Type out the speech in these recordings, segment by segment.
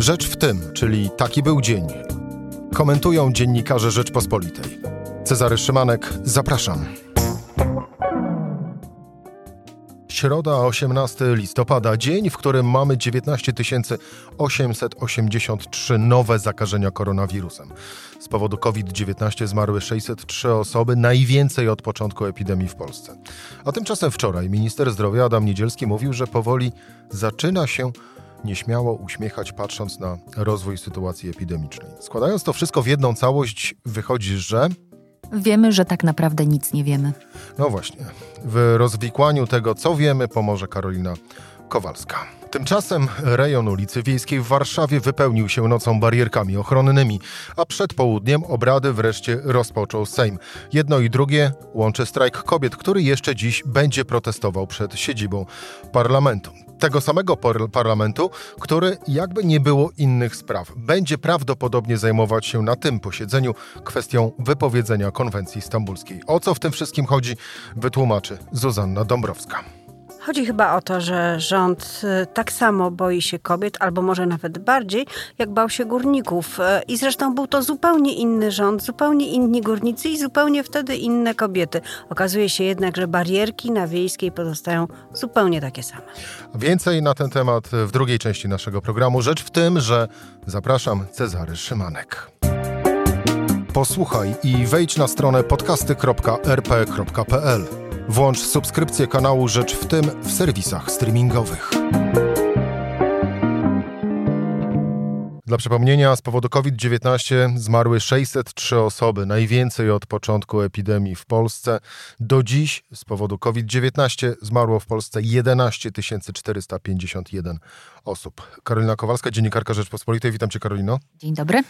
Rzecz w tym, czyli taki był dzień. Komentują dziennikarze Rzeczpospolitej. Cezary Szymanek, zapraszam. Środa, 18 listopada, dzień, w którym mamy 19 883 nowe zakażenia koronawirusem. Z powodu COVID-19 zmarły 603 osoby, najwięcej od początku epidemii w Polsce. A tymczasem wczoraj minister zdrowia Adam Niedzielski mówił, że powoli zaczyna się nieśmiało uśmiechać, patrząc na rozwój sytuacji epidemicznej. Składając to wszystko w jedną całość, wychodzi, że Wiemy, że tak naprawdę nic nie wiemy. No właśnie. W rozwikłaniu tego, co wiemy, pomoże Karolina Kowalska. Tymczasem rejon ulicy Wiejskiej w Warszawie wypełnił się nocą barierkami ochronnymi, a przed południem obrady wreszcie rozpoczął Sejm. Jedno i drugie łączy strajk kobiet, który jeszcze dziś będzie protestował przed siedzibą parlamentu tego samego parlamentu, który, jakby nie było innych spraw, będzie prawdopodobnie zajmować się na tym posiedzeniu kwestią wypowiedzenia konwencji stambulskiej. O co w tym wszystkim chodzi, wytłumaczy Zuzanna Dąbrowska. Chodzi chyba o to, że rząd y, tak samo boi się kobiet, albo może nawet bardziej, jak bał się górników. Y, I zresztą był to zupełnie inny rząd, zupełnie inni górnicy i zupełnie wtedy inne kobiety. Okazuje się jednak, że barierki na wiejskiej pozostają zupełnie takie same. Więcej na ten temat w drugiej części naszego programu. Rzecz w tym, że zapraszam Cezary Szymanek. Posłuchaj i wejdź na stronę podcasty.rp.pl. Włącz subskrypcję kanału Rzecz w tym w serwisach streamingowych. Dla przypomnienia, z powodu COVID-19 zmarły 603 osoby, najwięcej od początku epidemii w Polsce. Do dziś z powodu COVID-19 zmarło w Polsce 11 451 osób. Karolina Kowalska, dziennikarka Rzeczpospolitej. Witam Cię, Karolino. Dzień dobry.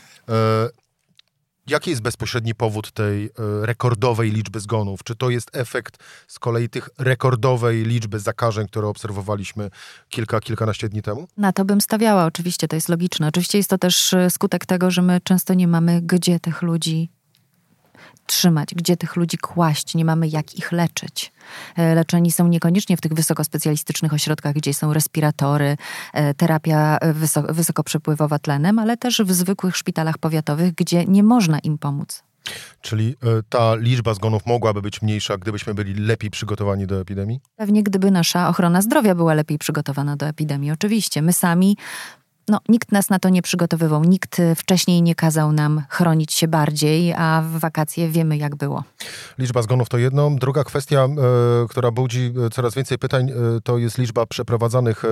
Jaki jest bezpośredni powód tej e, rekordowej liczby zgonów? Czy to jest efekt z kolei tych rekordowej liczby zakażeń, które obserwowaliśmy kilka, kilkanaście dni temu? Na to bym stawiała, oczywiście, to jest logiczne. Oczywiście jest to też e, skutek tego, że my często nie mamy gdzie tych ludzi trzymać, gdzie tych ludzi kłaść, nie mamy jak ich leczyć. E, leczeni są niekoniecznie w tych wysokospecjalistycznych ośrodkach, gdzie są respiratory, e, terapia wysoko, wysokoprzepływowa tlenem, ale też w zwykłych szpitalach powiatowych, gdzie nie można im pomóc. Czyli e, ta liczba zgonów mogłaby być mniejsza, gdybyśmy byli lepiej przygotowani do epidemii? Pewnie gdyby nasza ochrona zdrowia była lepiej przygotowana do epidemii, oczywiście. My sami no, nikt nas na to nie przygotowywał, nikt e, wcześniej nie kazał nam chronić się bardziej, a w wakacje wiemy, jak było. Liczba zgonów to jedno. Druga kwestia, e, która budzi e, coraz więcej pytań, e, to jest liczba przeprowadzanych e,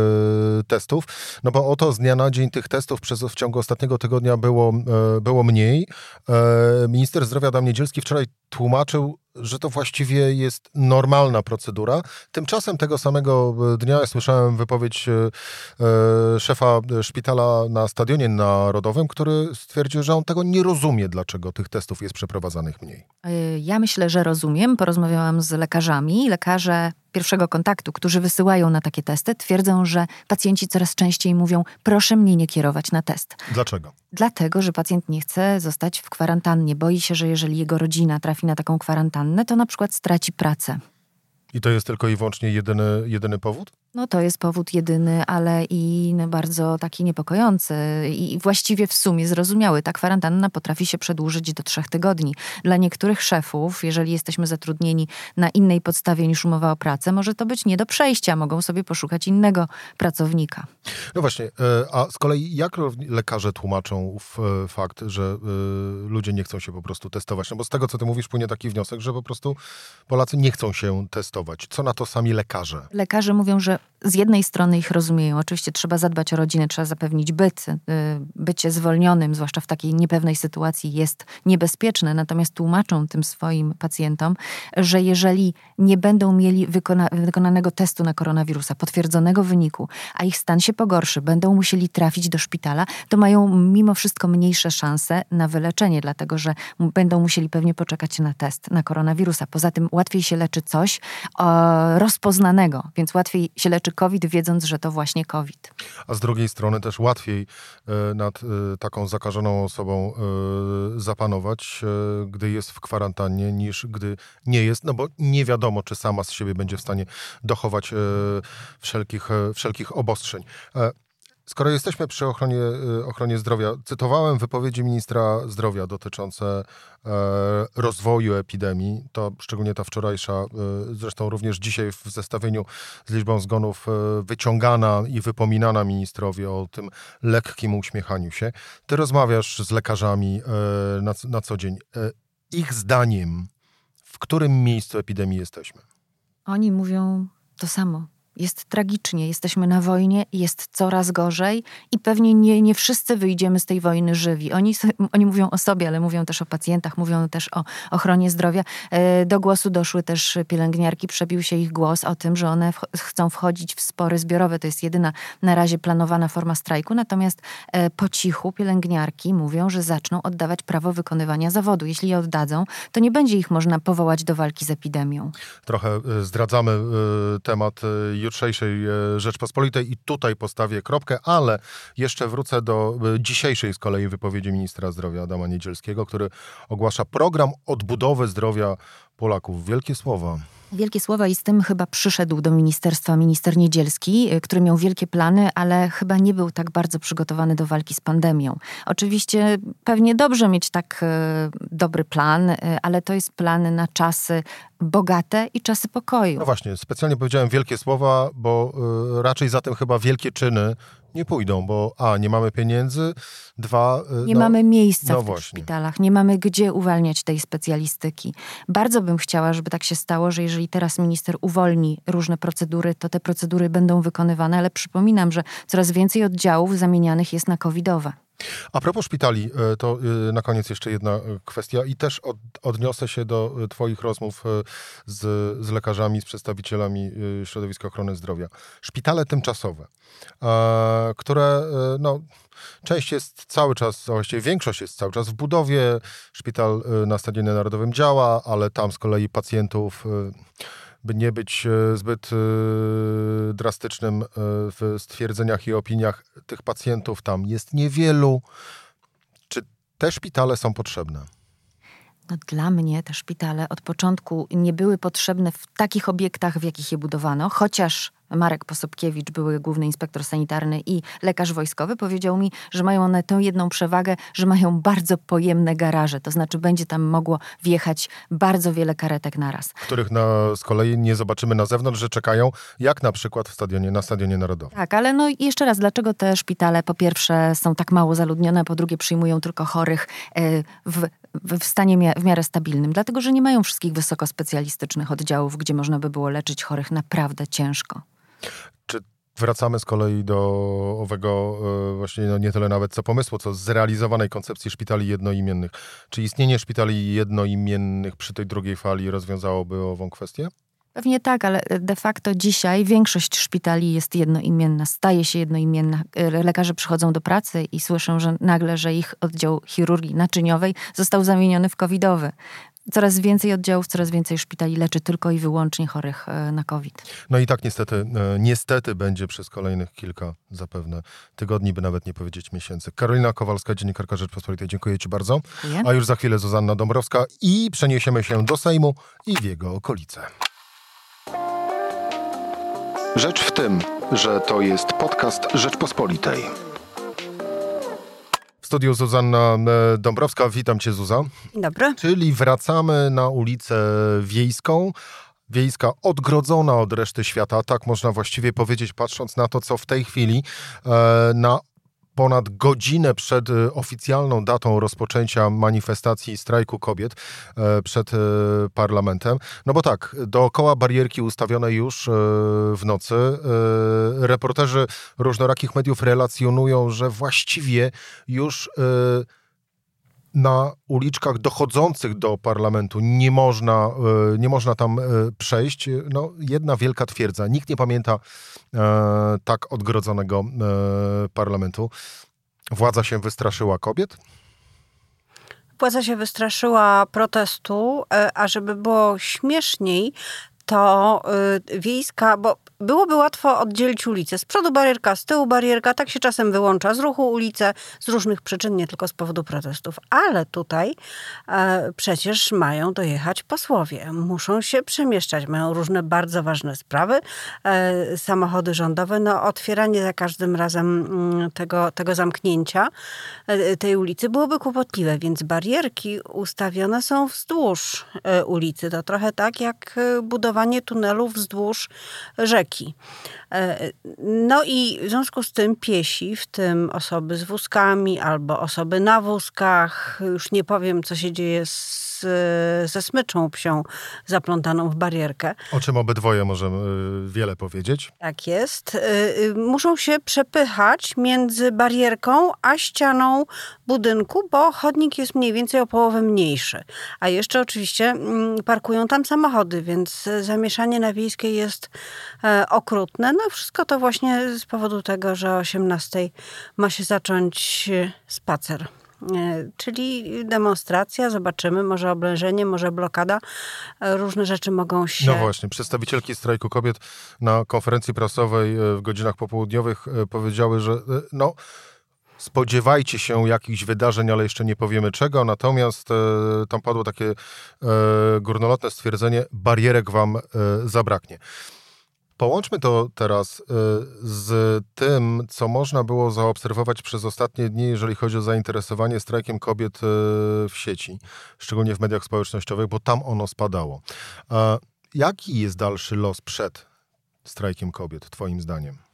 testów. No bo oto z dnia na dzień tych testów przez, w ciągu ostatniego tygodnia było, było mniej. Minister zdrowia Adam Niedzielski wczoraj tłumaczył, że to właściwie jest normalna procedura. Tymczasem tego samego dnia słyszałem wypowiedź e, e, szefa szpitala na Stadionie Narodowym, który stwierdził, że on tego nie rozumie, dlaczego tych testów jest przeprowadzanych mniej. E, ja myślę, że rozumiem. Porozmawiałam z lekarzami. Lekarze pierwszego kontaktu, którzy wysyłają na takie testy, twierdzą, że pacjenci coraz częściej mówią: proszę mnie nie kierować na test. Dlaczego? Dlatego, że pacjent nie chce zostać w kwarantannie. Boi się, że jeżeli jego rodzina trafi na taką kwarantannę, to na przykład straci pracę. I to jest tylko i wyłącznie jedyny, jedyny powód? No to jest powód jedyny, ale i bardzo taki niepokojący i właściwie w sumie zrozumiały. Ta kwarantanna potrafi się przedłużyć do trzech tygodni. Dla niektórych szefów, jeżeli jesteśmy zatrudnieni na innej podstawie niż umowa o pracę, może to być nie do przejścia. Mogą sobie poszukać innego pracownika. No właśnie, e, a z kolei jak lekarze tłumaczą e, fakt, że e, ludzie nie chcą się po prostu testować? No bo z tego, co ty mówisz, płynie taki wniosek, że po prostu Polacy nie chcą się testować. Co na to sami lekarze? Lekarze mówią, że z jednej strony ich rozumieją. Oczywiście trzeba zadbać o rodzinę, trzeba zapewnić byt. Y, bycie zwolnionym, zwłaszcza w takiej niepewnej sytuacji, jest niebezpieczne. Natomiast tłumaczą tym swoim pacjentom, że jeżeli nie będą mieli wykona wykonanego testu na koronawirusa, potwierdzonego wyniku, a ich stan się pogorszy, będą musieli trafić do szpitala, to mają mimo wszystko mniejsze szanse na wyleczenie, dlatego że będą musieli pewnie poczekać na test na koronawirusa. Poza tym łatwiej się leczy coś rozpoznanego, więc łatwiej się leczy COVID, wiedząc, że to właśnie COVID. A z drugiej strony też łatwiej e, nad e, taką zakażoną osobą e, zapanować, gdy jest w kwarantannie, niż gdy nie jest, no bo nie wiadomo, czy sama z siebie będzie w stanie dochować wszelkich, wszelkich obostrzeń. Skoro jesteśmy przy ochronie, y, ochronie zdrowia, cytowałem wypowiedzi ministra zdrowia dotyczące e, rozwoju epidemii. To szczególnie ta wczorajsza, e, zresztą również dzisiaj w zestawieniu z liczbą zgonów e, wyciągana i wypominana ministrowi o tym lekkim uśmiechaniu się. Ty rozmawiasz z lekarzami na, na co dzień. E, ich zdaniem, w którym miejscu epidemii jesteśmy? Oni mówią to samo jest tragicznie, jesteśmy na wojnie, jest coraz gorzej i pewnie nie, nie wszyscy wyjdziemy z tej wojny żywi. Oni, oni mówią o sobie, ale mówią też o pacjentach, mówią też o ochronie zdrowia. E, do głosu doszły też pielęgniarki, przebił się ich głos o tym, że one chcą wchodzić w spory zbiorowe. To jest jedyna na razie planowana forma strajku, natomiast e, po cichu pielęgniarki mówią, że zaczną oddawać prawo wykonywania zawodu. Jeśli je oddadzą, to nie będzie ich można powołać do walki z epidemią. Trochę e, zdradzamy temat jutrzejszej e, Rzeczpospolitej i tutaj postawię kropkę, ale jeszcze wrócę do e, dzisiejszej z kolei wypowiedzi ministra zdrowia Adama Niedzielskiego, który ogłasza program odbudowy zdrowia Polaków. Wielkie słowa. Wielkie słowa i z tym chyba przyszedł do ministerstwa minister Niedzielski, y, który miał wielkie plany, ale chyba nie był tak bardzo przygotowany do walki z pandemią. Oczywiście pewnie dobrze mieć tak y, dobry plan, y, ale to jest plan na czasy bogate i czasy pokoju. No właśnie, specjalnie powiedziałem wielkie słowa, bo raczej za tym chyba wielkie czyny nie pójdą, bo a, nie mamy pieniędzy, dwa... Y, nie no, mamy miejsca no w tych szpitalach, nie mamy gdzie uwalniać tej specjalistyki. Bardzo bym chciała, żeby tak się stało, że jeżeli teraz minister uwolni różne procedury, to te procedury będą wykonywane, ale przypominam, że coraz więcej oddziałów zamienianych jest na covidowe. A propos szpitali, e, to e, na koniec jeszcze jedna e, kwestia i też od, odniosę się do Twoich rozmów z, z lekarzami, z przedstawicielami środowiska ochrony zdrowia. Szpitale tymczasowe, które no, część jest cały czas, właściwie większość jest cały czas w budowie. Szpital na Stadionie Narodowym działa, ale tam z kolei pacjentów by nie być e, zbyt e, drastycznym e, w stwierdzeniach i opiniach tych pacjentów tam jest niewielu. Czy te szpitale są potrzebne? No, dla mnie te szpitale od początku nie były potrzebne w takich obiektach, w jakich je budowano, chociaż Marek Posobkiewicz, były główny inspektor sanitarny i lekarz wojskowy, powiedział mi, że mają one tę jedną przewagę, że mają bardzo pojemne garaże. To znaczy, będzie tam mogło wjechać bardzo wiele karetek naraz. Których na, z kolei nie zobaczymy na zewnątrz, że czekają, jak na przykład w stadionie, na Stadionie Narodowym. Tak, ale no jeszcze raz, dlaczego te szpitale po pierwsze są tak mało zaludnione, po drugie przyjmują tylko chorych e, w w stanie w miarę stabilnym, dlatego że nie mają wszystkich wysokospecjalistycznych oddziałów, gdzie można by było leczyć chorych naprawdę ciężko. Czy wracamy z kolei do owego e, właśnie no nie tyle nawet co pomysłu, co zrealizowanej koncepcji szpitali jednoimiennych. Czy istnienie szpitali jednoimiennych przy tej drugiej fali rozwiązałoby ową kwestię? Pewnie tak, ale de facto dzisiaj większość szpitali jest jednoimienna, staje się jednoimienna. E, lekarze przychodzą do pracy i słyszą, że nagle, że ich oddział chirurgii naczyniowej został zamieniony w covidowy coraz więcej oddziałów, coraz więcej szpitali leczy tylko i wyłącznie chorych e, na COVID. No i tak niestety, e, niestety będzie przez kolejnych kilka zapewne tygodni, by nawet nie powiedzieć miesięcy. Karolina Kowalska, dziennikarka Rzeczpospolitej, dziękuję Ci bardzo. Dziękuję. A już za chwilę Zuzanna Dąbrowska i przeniesiemy się do Sejmu i w jego okolice. Rzecz w tym, że to jest podcast Rzeczpospolitej studiu Zuzanna e, Dąbrowska. Witam cię, Zuza. Dobry. Czyli wracamy na ulicę Wiejską. Wiejska odgrodzona od reszty świata, tak można właściwie powiedzieć, patrząc na to, co w tej chwili e, na ponad godzinę przed y, oficjalną datą rozpoczęcia manifestacji strajku kobiet e, przed e, parlamentem. No bo tak, dookoła barierki ustawione już e, w nocy. Reporterzy różnorakich mediów relacjonują, że właściwie już na uliczkach dochodzących do parlamentu nie można, e, nie można tam e, przejść. No, jedna wielka twierdza. Nikt nie pamięta e, tak odgrodzonego parlamentu. Władza się wystraszyła kobiet? Władza się wystraszyła protestu, a żeby było śmieszniej, to wiejska, bo byłoby łatwo oddzielić ulicę. Z przodu barierka, z tyłu barierka, tak się czasem wyłącza z ruchu ulicę z różnych przyczyn, nie tylko z powodu protestów. Ale tutaj e, przecież mają dojechać posłowie. Muszą się przemieszczać, mają różne bardzo ważne sprawy. E, samochody rządowe, no otwieranie za każdym razem mm, tego, tego zamknięcia e, tej ulicy byłoby kłopotliwe, więc barierki ustawione są wzdłuż e, ulicy. To trochę tak jak e, budowanie tunelu wzdłuż rzeki rzeki. E, no i w związku z tym piesi, w tym osoby z wózkami albo osoby na wózkach, już nie powiem, co się dzieje z ze smyczą psią zaplątaną w barierkę. O czym obydwoje możemy y, wiele powiedzieć. Tak jest. Y, y, muszą się przepychać między barierką a ścianą budynku, bo chodnik jest mniej więcej o połowę mniejszy. A jeszcze oczywiście mm, parkują tam samochody, więc zamieszanie na wiejskiej jest e, okrutne. No wszystko to właśnie z powodu tego, że o 18 ma się zacząć spacer. E, czyli demonstracja, zobaczymy, może oblężenie, może blokada. E, różne rzeczy mogą się... No właśnie, przedstawicielki strajku kobiet na konferencji prasowej e, w godzinach popołudniowych powiedziały, że no spodziewajcie się jakichś wydarzeń, ale jeszcze nie powiemy czego. Natomiast e, tam padło takie e, górnolotne stwierdzenie: barierek wam e, zabraknie. Połączmy to teraz y, z tym, co można było zaobserwować przez ostatnie dni, jeżeli chodzi o zainteresowanie strajkiem kobiet y, w sieci, szczególnie w mediach społecznościowych, bo tam ono spadało. Jaki jest dalszy los przed strajkiem kobiet, Twoim zdaniem?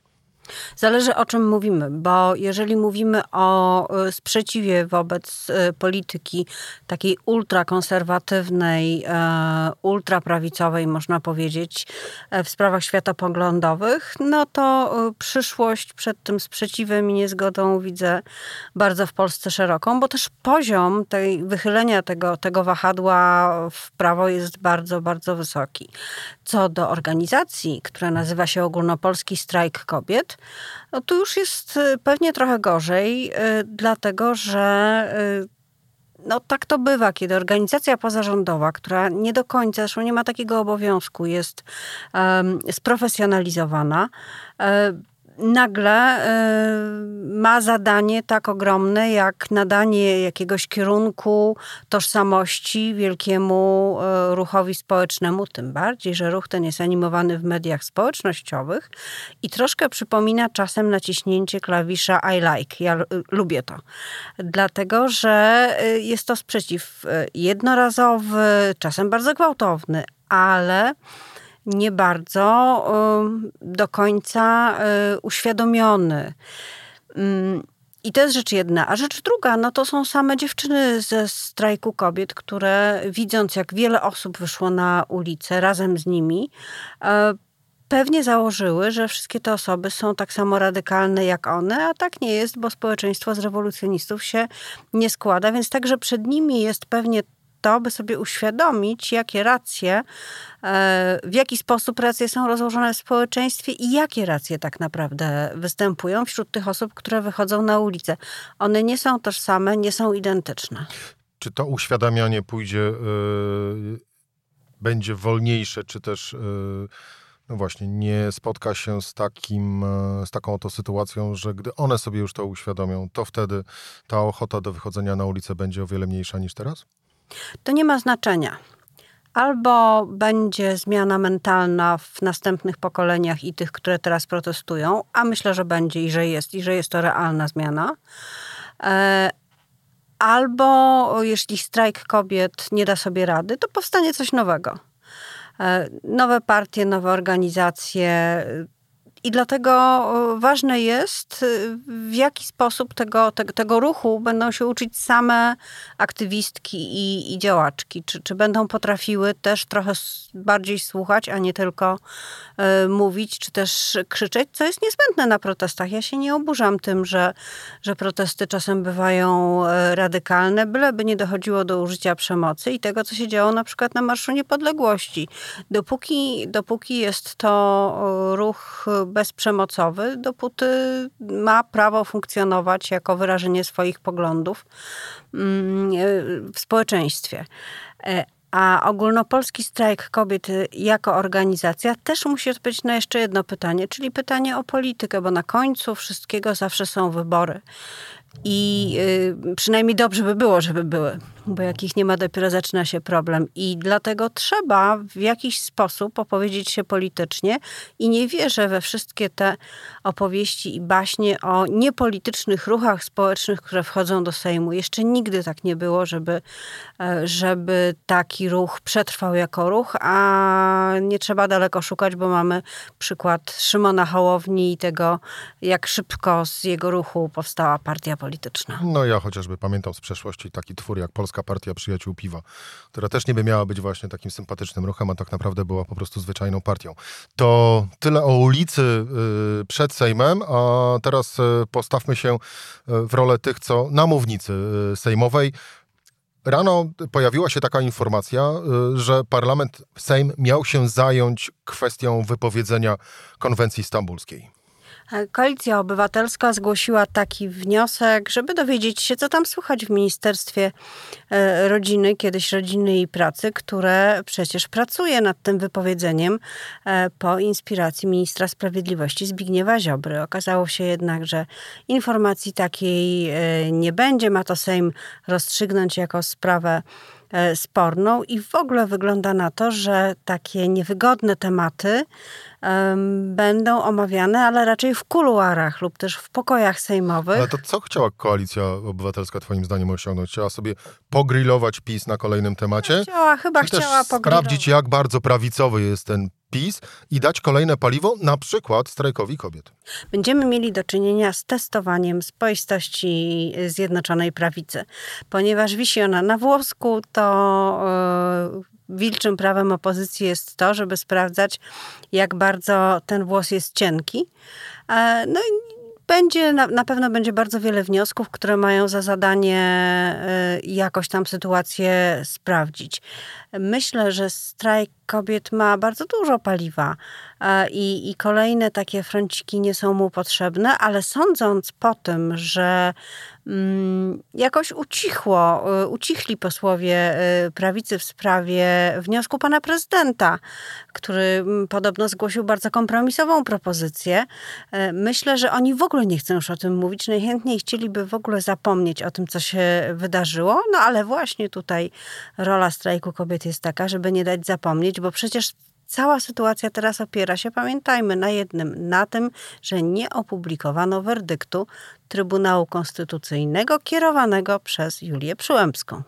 Zależy o czym mówimy, bo jeżeli mówimy o y, sprzeciwie wobec y, polityki takiej ultrakonserwatywnej, e, ultraprawicowej, można powiedzieć, e, w sprawach światopoglądowych, no to przyszłość przed tym sprzeciwem i niezgodą widzę bardzo w Polsce szeroką, bo też poziom tej wychylenia tego, tego wahadła w prawo jest bardzo, bardzo wysoki. Co do organizacji, która nazywa się Ogólnopolski Strajk Kobiet, no tu już jest y, pewnie trochę gorzej, y, dlatego że y, no tak to bywa, kiedy organizacja pozarządowa, która nie do końca, zresztą nie ma takiego obowiązku, jest um, sprofesjonalizowana, um, nagle y, ma zadanie tak ogromne, jak nadanie jakiegoś kierunku tożsamości wielkiemu y, ruchowi społecznemu, tym bardziej, że ruch ten jest animowany w mediach społecznościowych i troszkę przypomina czasem naciśnięcie klawisza I like. Ja lubię to. Dlatego, że y, jest to sprzeciw jednorazowy, czasem bardzo gwałtowny, ale nie bardzo do końca y, uświadomiony. Mm, I to jest rzecz jedna. A rzecz druga, no to są same dziewczyny ze strajku kobiet, które widząc, jak wiele osób wyszło na ulicę razem z nimi, e, pewnie założyły, że wszystkie te osoby są tak samo radykalne jak one, a tak nie jest, bo społeczeństwo z rewolucjonistów się nie składa, więc także przed nimi jest pewnie to, by sobie uświadomić, jakie racje, e, w jaki sposób racje są rozłożone w społeczeństwie i jakie racje tak naprawdę występują wśród tych osób, które wychodzą na ulicę. One nie są tożsame, nie są identyczne. Czy to uświadamianie pójdzie, yy, będzie wolniejsze, czy też. Yy no właśnie, nie spotka się z, takim, z taką oto sytuacją, że gdy one sobie już to uświadomią, to wtedy ta ochota do wychodzenia na ulicę będzie o wiele mniejsza niż teraz? To nie ma znaczenia. Albo będzie zmiana mentalna w następnych pokoleniach i tych, które teraz protestują, a myślę, że będzie i że jest, i że jest to realna zmiana. E, albo jeśli strajk kobiet nie da sobie rady, to powstanie coś nowego. E, nowe partie, nowe organizacje, i dlatego e, ważne jest, e, w jaki sposób tego, te, tego ruchu będą się uczyć same aktywistki i, i działaczki. Czy, czy będą potrafiły też trochę bardziej słuchać, a nie tylko y, mówić, czy też krzyczeć, co jest niezbędne na protestach. Ja się nie oburzam tym, że, że protesty czasem bywają radykalne, byleby nie dochodziło do użycia przemocy i tego, co się działo na przykład na Marszu Niepodległości. Dopóki, dopóki jest to ruch bezprzemocowy, dopóty ma prawo funkcjonować jako wyrażenie swoich poglądów mm, w społeczeństwie. E, A ogólnopolski strajk kobiet jako organizacja też musi odpowiedzieć na jeszcze jedno pytanie, czyli pytanie o politykę, bo na końcu wszystkiego zawsze są wybory. I y, przynajmniej dobrze by było, żeby były, bo jak ich nie ma, dopiero zaczyna się problem. I dlatego trzeba w jakiś sposób opowiedzieć się politycznie i nie wierzę we wszystkie te opowieści i baśnie o niepolitycznych ruchach społecznych, które wchodzą do Sejmu. Jeszcze nigdy tak nie było, żeby, e, żeby taki ruch przetrwał jako ruch, a nie trzeba daleko szukać, bo mamy przykład Szymona Hołowni i tego, jak szybko z jego ruchu powstała partia polityczna. No ja chociażby pamiętam z przeszłości taki twór jak Polska Partia Przyjaciół Piwa, która też niby miała być właśnie takim sympatycznym ruchem, a tak naprawdę była po prostu zwyczajną partią. To tyle o ulicy y, przed Sejmem, a teraz y, postawmy się y, w rolę tych, co na mównicy sejmowej. Rano pojawiła się taka informacja, że parlament, Sejm miał się zająć kwestią wypowiedzenia konwencji stambulskiej. Koalicja Obywatelska zgłosiła taki wniosek, żeby dowiedzieć się, co tam słychać w Ministerstwie e, Rodziny, kiedyś Rodziny i Pracy, które przecież pracuje nad tym wypowiedzeniem e, po inspiracji ministra sprawiedliwości Zbigniewa Ziobry. Okazało się jednak, że informacji takiej e, nie będzie. Ma to Sejm rozstrzygnąć jako sprawę sporną i w ogóle wygląda na to, że takie niewygodne tematy będą omawiane, ale raczej w kuluarach lub też w pokojach sejmowych. Ale to co chciała Koalicja Obywatelska twoim zdaniem osiągnąć? Chciała sobie pogrillować PiS na kolejnym temacie? Chciała, chyba Czy chciała też sprawdzić, jak bardzo prawicowy jest ten PiS i dać kolejne paliwo, na przykład strajkowi kobiet. Będziemy mieli do czynienia z testowaniem spoistości Zjednoczonej Prawicy. Ponieważ wisi ona na włosku, to yy, wilczym prawem opozycji jest to, żeby sprawdzać, jak bardzo ten włos jest cienki. E, no i będzie, na, na, pewno będzie bardzo wiele wniosków, które mają za zadanie e, jakoś tam sytuację sprawdzić. Myślę, że strajk kobiet ma bardzo dużo paliwa i, i kolejne takie fronciki nie są mu potrzebne, ale sądząc po tym, że jakoś ucichło, y, ucichli posłowie y, prawicy w sprawie wniosku pana prezydenta, który mm, podobno zgłosił bardzo kompromisową propozycję, y, myślę, że oni w ogóle nie chcą już o tym mówić. Najchętniej chcieliby w ogóle zapomnieć o tym, co się wydarzyło, no ale właśnie tutaj rola strajku kobiet jest taka, żeby nie dać zapomnieć, bo przecież cała sytuacja teraz opiera się, pamiętajmy, na jednym, na tym, że nie opublikowano werdyktu Trybunału Konstytucyjnego kierowanego przez Julię Przyłębską.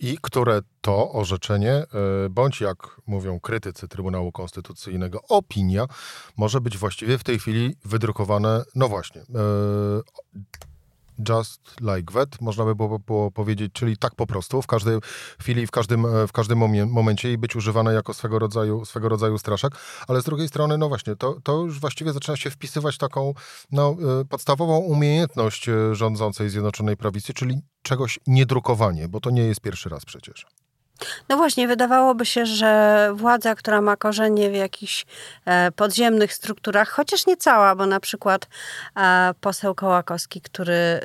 I które to orzeczenie, e, bądź jak mówią krytycy Trybunału Konstytucyjnego, opinia, może być właściwie w tej chwili wydrukowane, no właśnie, e, just like that, można by było, było, powiedzieć, czyli tak po prostu, w każdej chwili, w każdym, e, w każdym momencie i być używane jako swego rodzaju, swego rodzaju straszak, ale z drugiej strony, no właśnie, to, to już właściwie zaczyna się wpisywać taką no, e, podstawową umiejętność e, rządzącej Zjednoczonej Prawicy, czyli czegoś niedrukowanie, bo to nie jest pierwszy raz przecież. No właśnie, wydawałoby się, że władza, która ma korzenie w jakichś e, podziemnych strukturach, chociaż nie cała, bo na przykład e, poseł Kołakowski, który e,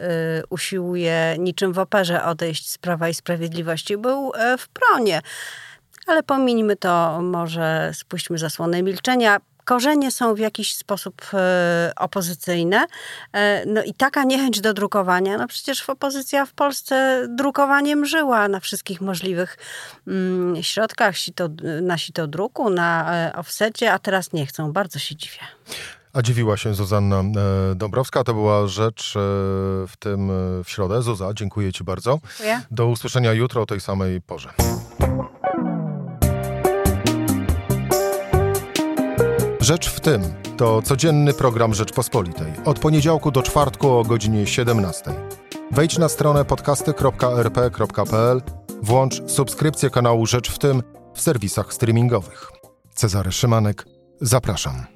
usiłuje niczym w operze odejść z Prawa i Sprawiedliwości, był w pronie. Ale pominijmy to, może spuśćmy zasłonę milczenia korzenie są w jakiś sposób e, opozycyjne. E, no i taka niechęć do drukowania, no przecież opozycja w Polsce drukowaniem żyła na wszystkich możliwych mm, środkach, sito, na sitodruku, na e, offsecie, a teraz nie chcą. Bardzo się dziwię. A dziwiła się Zuzanna Dąbrowska. To była rzecz w tym w środę. Zuza, dziękuję Ci bardzo. Dziękuję. Do usłyszenia jutro o tej samej porze. Rzecz w tym to codzienny program Rzeczpospolitej. Od poniedziałku do czwartku o godzinie 17. Wejdź na stronę podcasty.rp.pl, włącz subskrypcję kanału Rzecz w tym w serwisach streamingowych. Cezary Szymanek, zapraszam.